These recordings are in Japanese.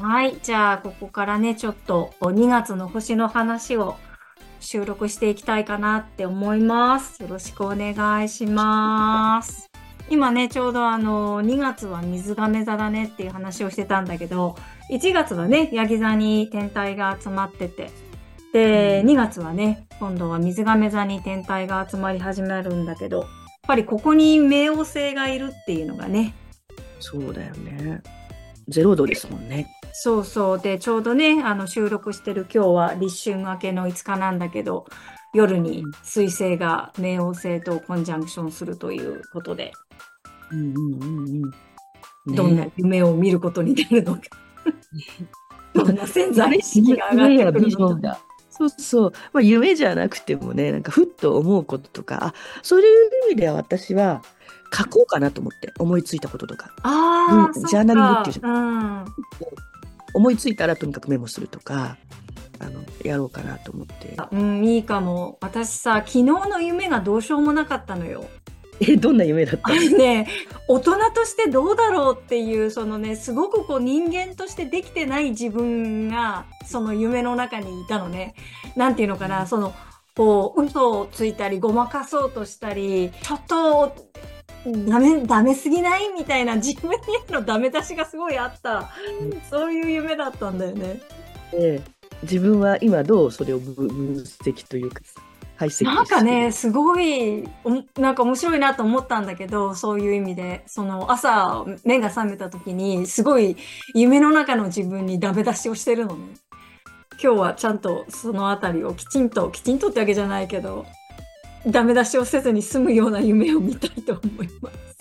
はい。じゃあ、ここからね、ちょっと2月の星の話を収録していきたいかなって思います。よろしくお願いします。今ね、ちょうどあの、2月は水亀座だねっていう話をしてたんだけど、1月はね、ヤギ座に天体が集まってて、で、2月はね、今度は水亀座に天体が集まり始めるんだけど、やっぱりここに冥王星がいるっていうのがね、そうだよね。ゼロ度ですもんね。そうそう。で、ちょうどね、あの、収録してる今日は立春明けの5日なんだけど、夜に水星が冥王星とコンジャンクションするということで、うんうんうんうん。ねどんな夢を見ることになるのか。どんな潜在意識が上がってくるのか。が。そうそう。まあ、夢じゃなくてもね、なんかふっと思うこととか、あ、そういう意味では私は書こうかなと思って、思いついたこととか。ああ、うんジャーナリングっていうじうん。思いついたらとにかくメモするとか、あの、やろうかなと思って。うん、いいかも。私さ、昨日の夢がどうしようもなかったのよ。え、どんな夢だった？あね、大人としてどうだろうっていう、そのね、すごくこう人間としてできてない自分が、その夢の中にいたのね。なんていうのかな、その、こう、嘘をついたり、ごまかそうとしたり、ちょっと、ダメ、ダメすぎない？みたいな自分へのダメ出しがすごいあった。そういう夢だったんだよね。で自分は今どうそれを分分析というか、排析なんかね、すごい、おなんか面白いなと思ったんだけど、そういう意味で、その朝目が覚めた時に、すごい夢の中の自分にダメ出しをしてるのね。今日はちゃんとそのあたりをきちんと、きちんとってわけじゃないけど、ダメ出しをせずに済むような夢を見たいと思います。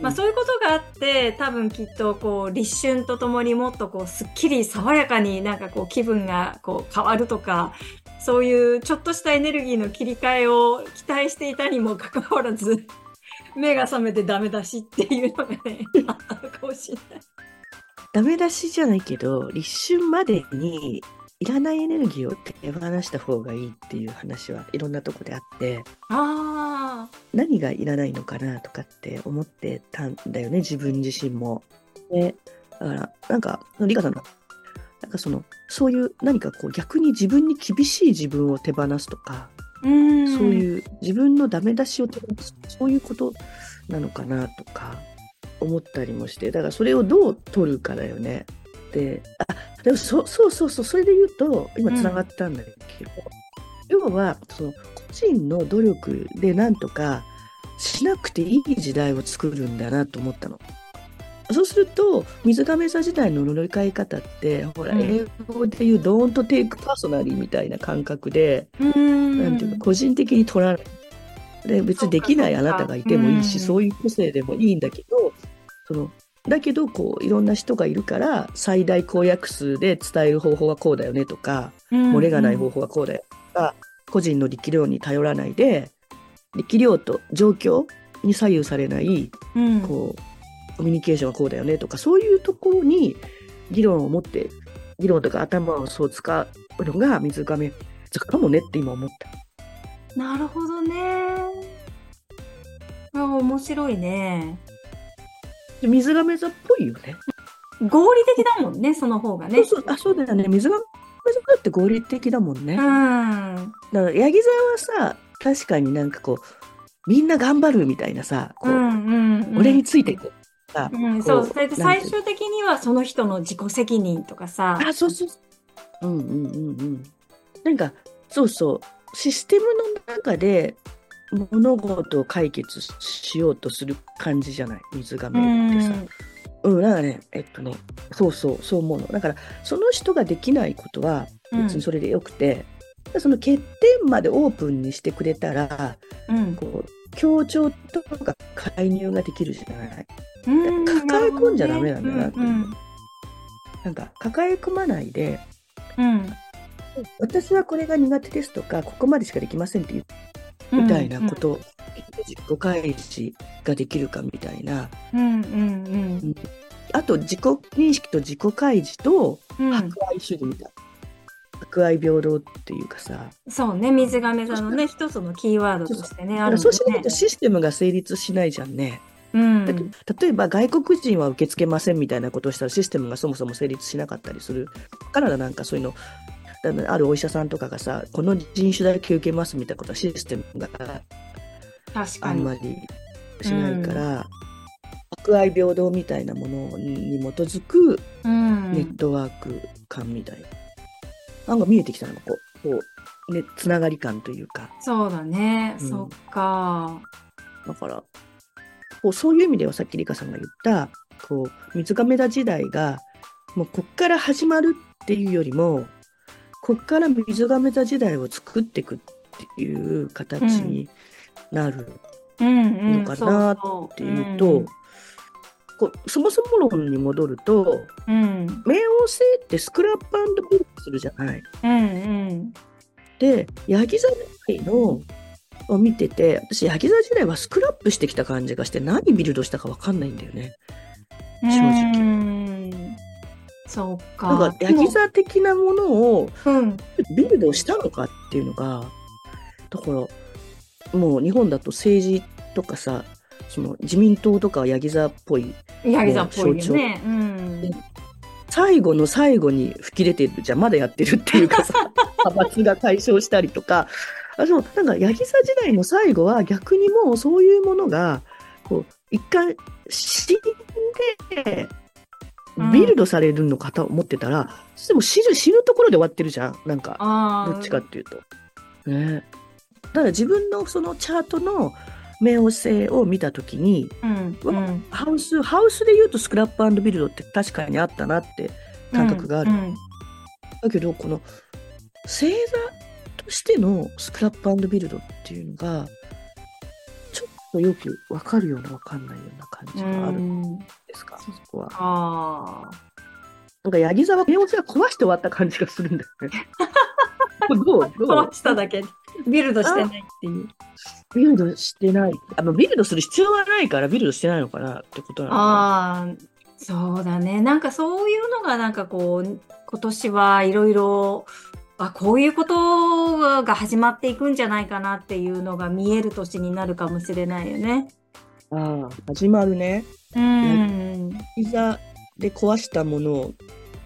まあそういうことがあって、多分きっとこう立春とともにもっとこうすっきり爽やかになんかこう気分がこう変わるとか、そういうちょっとしたエネルギーの切り替えを期待していたにもかかわらず、目が覚めてダメ出しっていうのがね、あったのかもしれない。ダメ出しじゃないけど、立春までにいらないエネルギーを手放した方がいいっていう話はいろんなとこであって、ああ、何がいらないのかなとかって思ってたんだよね、自分自身も。で、だから、なんか、リカさんの、なんかその、そういう何かこう逆に自分に厳しい自分を手放すとか、うーん。そういう自分のダメ出しを手放す、そういうことなのかなとか思ったりもして、だからそれをどう取るかだよね。で、あ、でもそそうそうそう、それで言うと、今つながったんだけど、要は、その個人の努力でなんとかしなくていい時代を作るんだなと思ったの。そうすると、水亀座時代の乗り換え方って、ほら、うん英語で言う、ドーンとテイクパーソナリーみたいな感覚で、うーん。なんていうか、個人的に取らない。で、別にできないあなたがいてもいいし、そういう個性でもいいんだけど、その、だけど、こう、いろんな人がいるから、最大公約数で伝える方法はこうだよねとか、うん漏れがない方法はこうだよとか、個人の力量に頼らないで、力量と状況に左右されない、うん。こう、コミュニケーションはこうだよねとか、そういうところに議論を持って、議論とか頭をそう使うのが水亀座かもねって今思った。なるほどね。あ面白いね。で水亀座っぽいよね。合理的だもんね、その方がね。そうそうあそうだよね。水亀座って合理的だもんね。うだかん。ら、ヤギ座はさ、確かになんかこう、みんな頑張るみたいなさ、こう、うんうんうん。俺についていく。さ、うん、こそう。それで最終的にはその人の自己責任とかさ。あ、そうそう。うんうんうんうん。なんか、そうそう、システムの中で物事を解決しようとする感じじゃない？水う亀ってさ。ん。うん、なんかね、えっとね、そうそう、そう思うの。だから、その人ができないことは、別にそれでよくて、その欠点までオープンにしてくれたら、うん。こう、協調とか介入ができるじゃない？うん。抱え込んじゃダメなんだなってうん。なんか、抱え込まないで、うん。私はこれが苦手ですとか、ここまでしかできませんっていううんみたいなこ。と、自己開示ができるかみたいな、うんうんあと自己認識と自己開示とうん。うん博愛主義みたいな。博愛平等っていうかさ、そうね、水亀座のね、一つのキーワードとしてね、あるもんだからそうしないねと。システムが成立しないじゃんね。うん例えば外国人は受け付けませんみたいなことをしたらシステムがそもそも成立しなかったりするからなんかそういうのだからあるお医者さんとかがさこの人種だけ受けますみたいなことはシステムが。あんまりしないから、博愛平等みたいなものに基づくうん。ネットワーク感みたいな、なんか見えてきたのこうこう、ね、つながり感というかそうだね。うんそっか。だからこうそういう意味ではさっきリカさんが言ったこう水亀座時代がもうこっから始まるっていうよりもこっから水亀座時代を作っていくっていう形になる。のかなっていうと、こうそもそも論に戻るとうん。うん。冥王星ってスクラップビルドするじゃない。うんうん。でヤギ座時代のを見てて私ヤギ座時代はスクラップしてきた感じがして何ビルドしたか分かんないんだよね。正直うん。そうか。なんかヤギ座的なものをうん。ビルドしたのかっていうのがだからもう日本だと政治とかさその自民党とかはヤギ座っぽいヤギ座っぽいよね。うん。最後の最後に吹き出てるじゃんまだやってるっていうかさ 派閥が解消したりとかあそうなんかヤギ座時代の最後は逆にもうそういうものがこう一回死んでうんビルドされるのかと思ってたら、でも死ぬ死ぬところで終わってるじゃんなんか。どっちかっていうと。ね。だから自分のそのチャートの冥王星を見たときに、うん。うん。ハウス、ハウスで言うとスクラップビルドって確かにあったなって感覚がある。うんだけど、この星座としてのスクラップビルドっていうのが、とよくわかるようなわかんないような感じがあるんですか、うんそこは。ああ。なんか、ヤギ座は冥王星が壊して終わった感じがするんだよね。どう？どう？壊しただけ。ビルドしてないっていう。ビルドしてない。あのビルドする必要はないからビルドしてないのかなってことなのかな。ああ、そうだね。なんかそういうのがなんかこう、今年はいろいろ、あ、こういうことが始まっていくんじゃないかなっていうのが見える年になるかもしれないよね。ああ、始まるね。うん。いざで壊したものを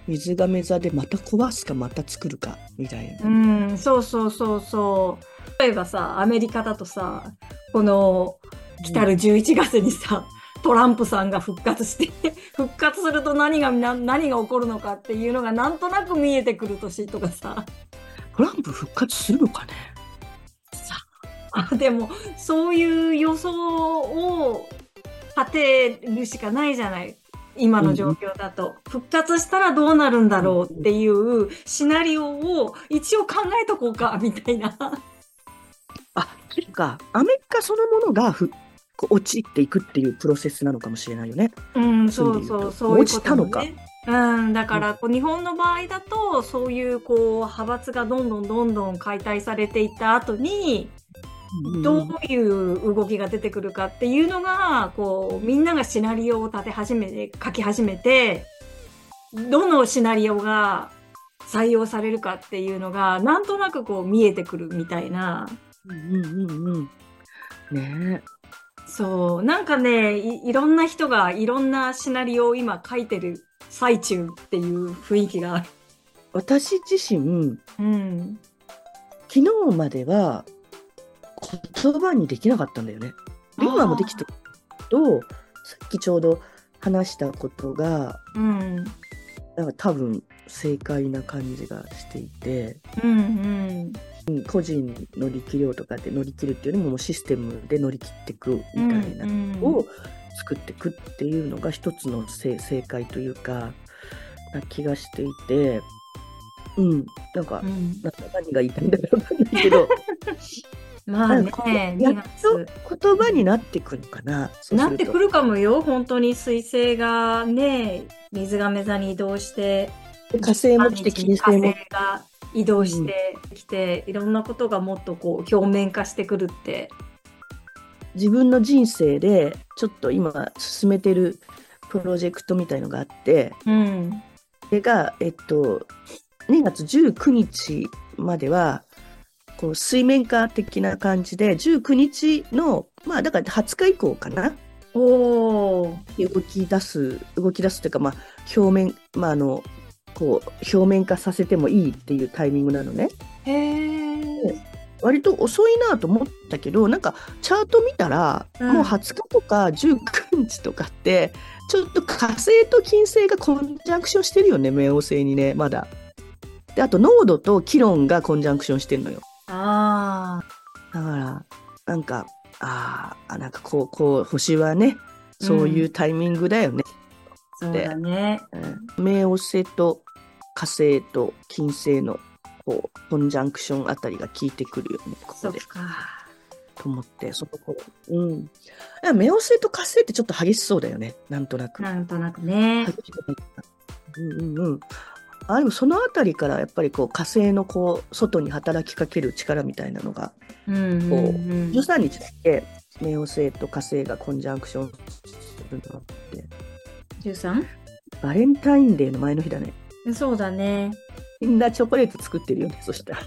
水亀座でまた壊すかまた作るかみたいな。うん、そうそうそうそう。例えばさ、アメリカだとさ、この来たる11月にさ、トランプさんが復活して、復活すると何がな何が起こるのかっていうのがなんとなく見えてくる年とかさ。トランプ復活するのかね？あでもそういう予想を立てるしかないじゃない今の状況だと、復活したらどうなるんだろうっていうシナリオを一応考えとこうかみたいな。あ、そっか。アメリカそのものがふこう落ちていくっていうプロセスなのかもしれないよね。うん、そうそうそう、いうこと落ちたのか。うん、だからこう日本の場合だとそういうこう派閥がどんどんどんどん解体されていった後にどういう動きが出てくるかっていうのがこうみんながシナリオを立て始めて書き始めてどのシナリオが採用されるかっていうのがなんとなくこう見えてくるみたいな。うんうんうんうん。ねそう。なんかねいいろんな人がいろんなシナリオを今書いてる最中っていう雰囲気がある。私自身、うん、昨日までは言葉にできなかったんだよね。で今もできてるけど、さっきちょうど話したことが、うん。なんか多分正解な感じがしていて、うんうんうん個人の力量とかで乗り切るっていうよりもシステムで乗り切っていくみたいなを作っていくっていうのが一つの正正解というかな気がしていて、うん、なんか、うん。な何が言いたいんだかわかんないけど、まあね2やっと月言葉になってくるかな。なってくるかもよ本当に。彗星がね水亀座に移動して火星も来て金火星も。星が移動してきて、いろんなことがもっとこう表面化してくるって。自分の人生でちょっと今進めてるプロジェクトみたいのがあってうん。それが、えっと、2月19日まではこう水面下的な感じで19日のまあだから20日以降かな？おー。動き出す、動き出すというか、まあ、表面、まあ、あの、こう、表面化させてもいいっていうタイミングなのね。へー。割と遅いなと思ったけど、なんか、チャート見たら、うんもう20日とか19日とかって、ちょっと火星と金星がコンジャンクションしてるよね、冥王星にね、まだ。で、あと、濃度と気論がコンジャンクションしてるのよ。あだから、なんか、ああ、なんかこう、こう、星はね、そういうタイミングだよね。ー。そうだね。うん冥王星と火星と金星の、こう、コンジャンクションあたりが効いてくるよね、ここで。と思って、その頃。うん。冥王星と火星ってちょっと激しそうだよね、なんとなく。なんとなくね。うんうんうん。あでもそのあたりからやっぱりこう火星のこう外に働きかける力みたいなのがうんうんうん。13日だけ冥王星と火星がコンジャンクションするのって 13? バレンタインデーの前の日だねそうだね。みんなチョコレート作ってるよねそしたら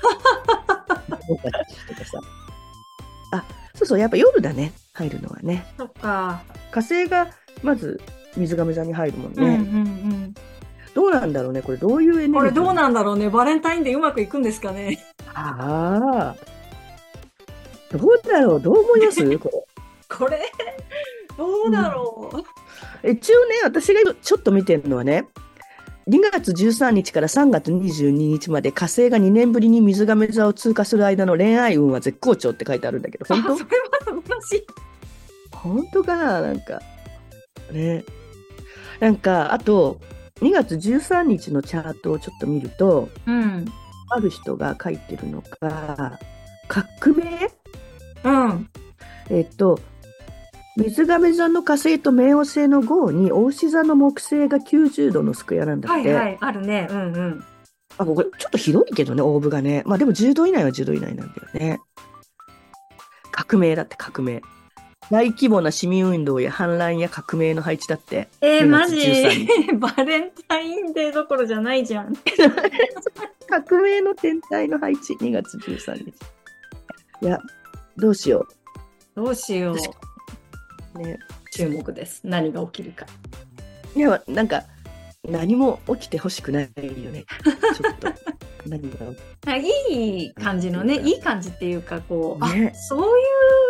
あそうそうやっぱ夜だね入るのはねそっか。火星がまず水亀座に入るもんね、うんうんどうなんだろうねこれどういうエネルうん。ギー？これどうなんだろうね。バレンタインでうまくいくんですかね。ああどうだろうどう思います？これこれ、どうだろう。一応ね、私がちょっと見てるのはね、2月13日から3月22日まで火星が2年ぶりに水亀座を通過する間の恋愛運は絶好調って書いてあるんだけど、あ、本それは素晴らしい。当本当かな？なんか。ね。なんか、あと、2月13日のチャートをちょっと見ると、うん。ある人が書いてるのが、革命？うん。えっと、水亀座の火星と冥王星の号に、牡牛座の木星が90度のスクエアなんだって。はいはい、あるね。うんうん。あ、これちょっと広いけどね、オーブがね。まあでも10度以内は10度以内なんだよね。革命だって革命。大規模な市民運動や反乱や革命の配置だって。えー、2マ月ジ13 バレンタインデーどころじゃないじゃん。革命の天体の配置、2月13日。いや、どうしよどうしよう。う。ね。注目です。何が起きるか。いや、なんか、何も起きてほしくないよね。ちょっと。何があいい感じのね、いい感じっていうか、こう、ねあそう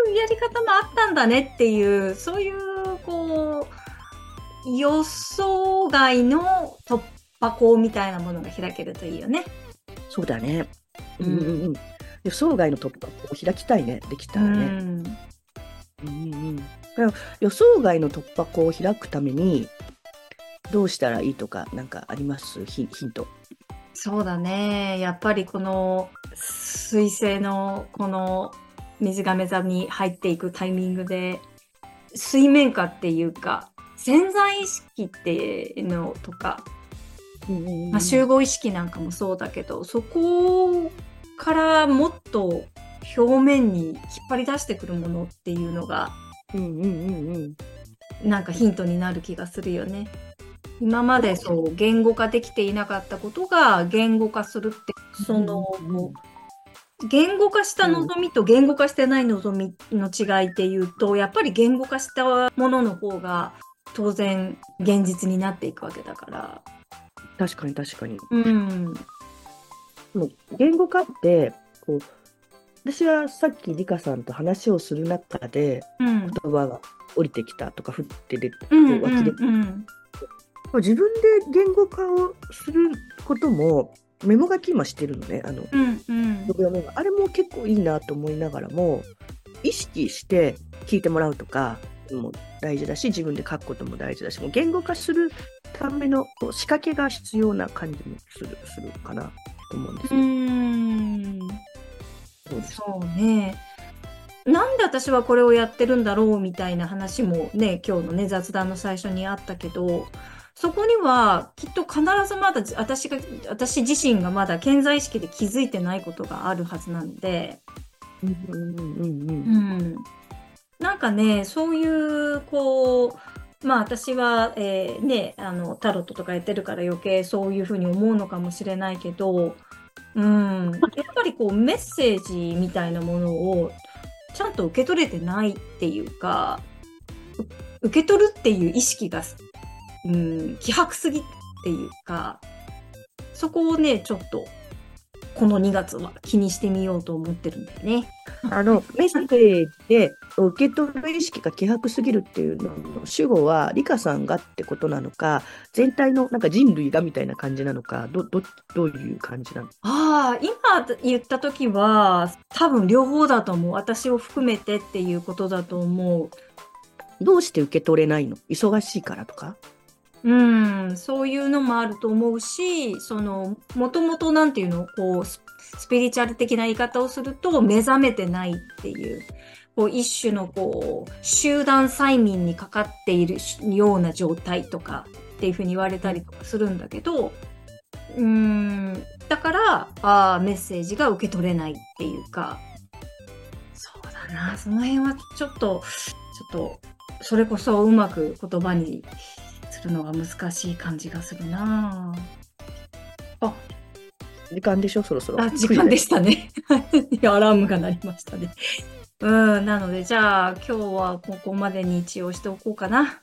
いうやり方もあったんだねっていう、そういう、こう、予想外の突破口みたいなものが開けるといいよね。そうだね。ううんんうんうん。予想外の突破口を開きたいね。できたらね。うん。うんうんうん、だから予想外の突破口を開くためにどうしたらいいとかなんかあります？ヒヒント。そうだね。やっぱりこの水星のこの水亀座に入っていくタイミングで水面下っていうか潜在意識っていうのとか、まあ、集合意識なんかもそうだけどそこからもっと表面に引っ張り出してくるものっていうのがうんうんうんうんなんかヒントになる気がするよね。今までそう言語化できていなかったことが言語化するってその、うん言語化した望みと言語化してない望みの違いっていうと、やっぱり言語化したものの方が当然現実になっていくわけだから。確かに確かに。うん。もう言語化ってこう私はさっきリカさんと話をする中でうん。言葉が降りてきたとか降って出て。湧き出てうん。自分で言語化をすることもメモ書き今してるのねあのうん。うん。あれも結構いいなと思いながらも意識して聞いてもらうとかも大事だし自分で書くことも大事だしもう言語化するための仕掛けが必要な感じもするするかなと思うんですうよ。ん。そうですそうね。なんで私はこれをやってるんだろうみたいな話もね、今日のね、雑談の最初にあったけど、そこにはきっと必ずまだ私が、私自身がまだ健在意識で気づいてないことがあるはずなんで、うん。なんかね、そういう、こう、まあ私は、えーね、あの、タロットとかやってるから余計そういうふうに思うのかもしれないけど、うん、やっぱりこうメッセージみたいなものをちゃんと受け取れてないっていうか、受け取るっていう意識が、うん、希薄すぎっていうか、そこをね、ちょっと、この2月は気にしてみようと思ってるんだよね。あのメッセージで受け取る意識が希薄すぎるっていうのの主語はリカさんがってことなのか全体のなんか人類がみたいな感じなのかどどどういう感じなの？ああ、今言った時は、多分両方だと思う。私を含めてっていうことだと思う。どうして受け取れないの？忙しいからとか？うん、そういうのもあると思うし、その、もともとなんていうの、こう、スピリチュアル的な言い方をすると、目覚めてないっていう、こう、一種のこう、集団催眠にかかっているような状態とかっていうふうに言われたりとかするんだけど、うん、だから、ああ、メッセージが受け取れないっていうか、そうだな、その辺はちょっと、ちょっと、それこそうまく言葉にするのが難しい感じがするな時間でしょ？そろそろあ、時間でしたね。アラームが鳴りましたね。うん、なので、じゃあ今日はここまでに一応しておこうかな。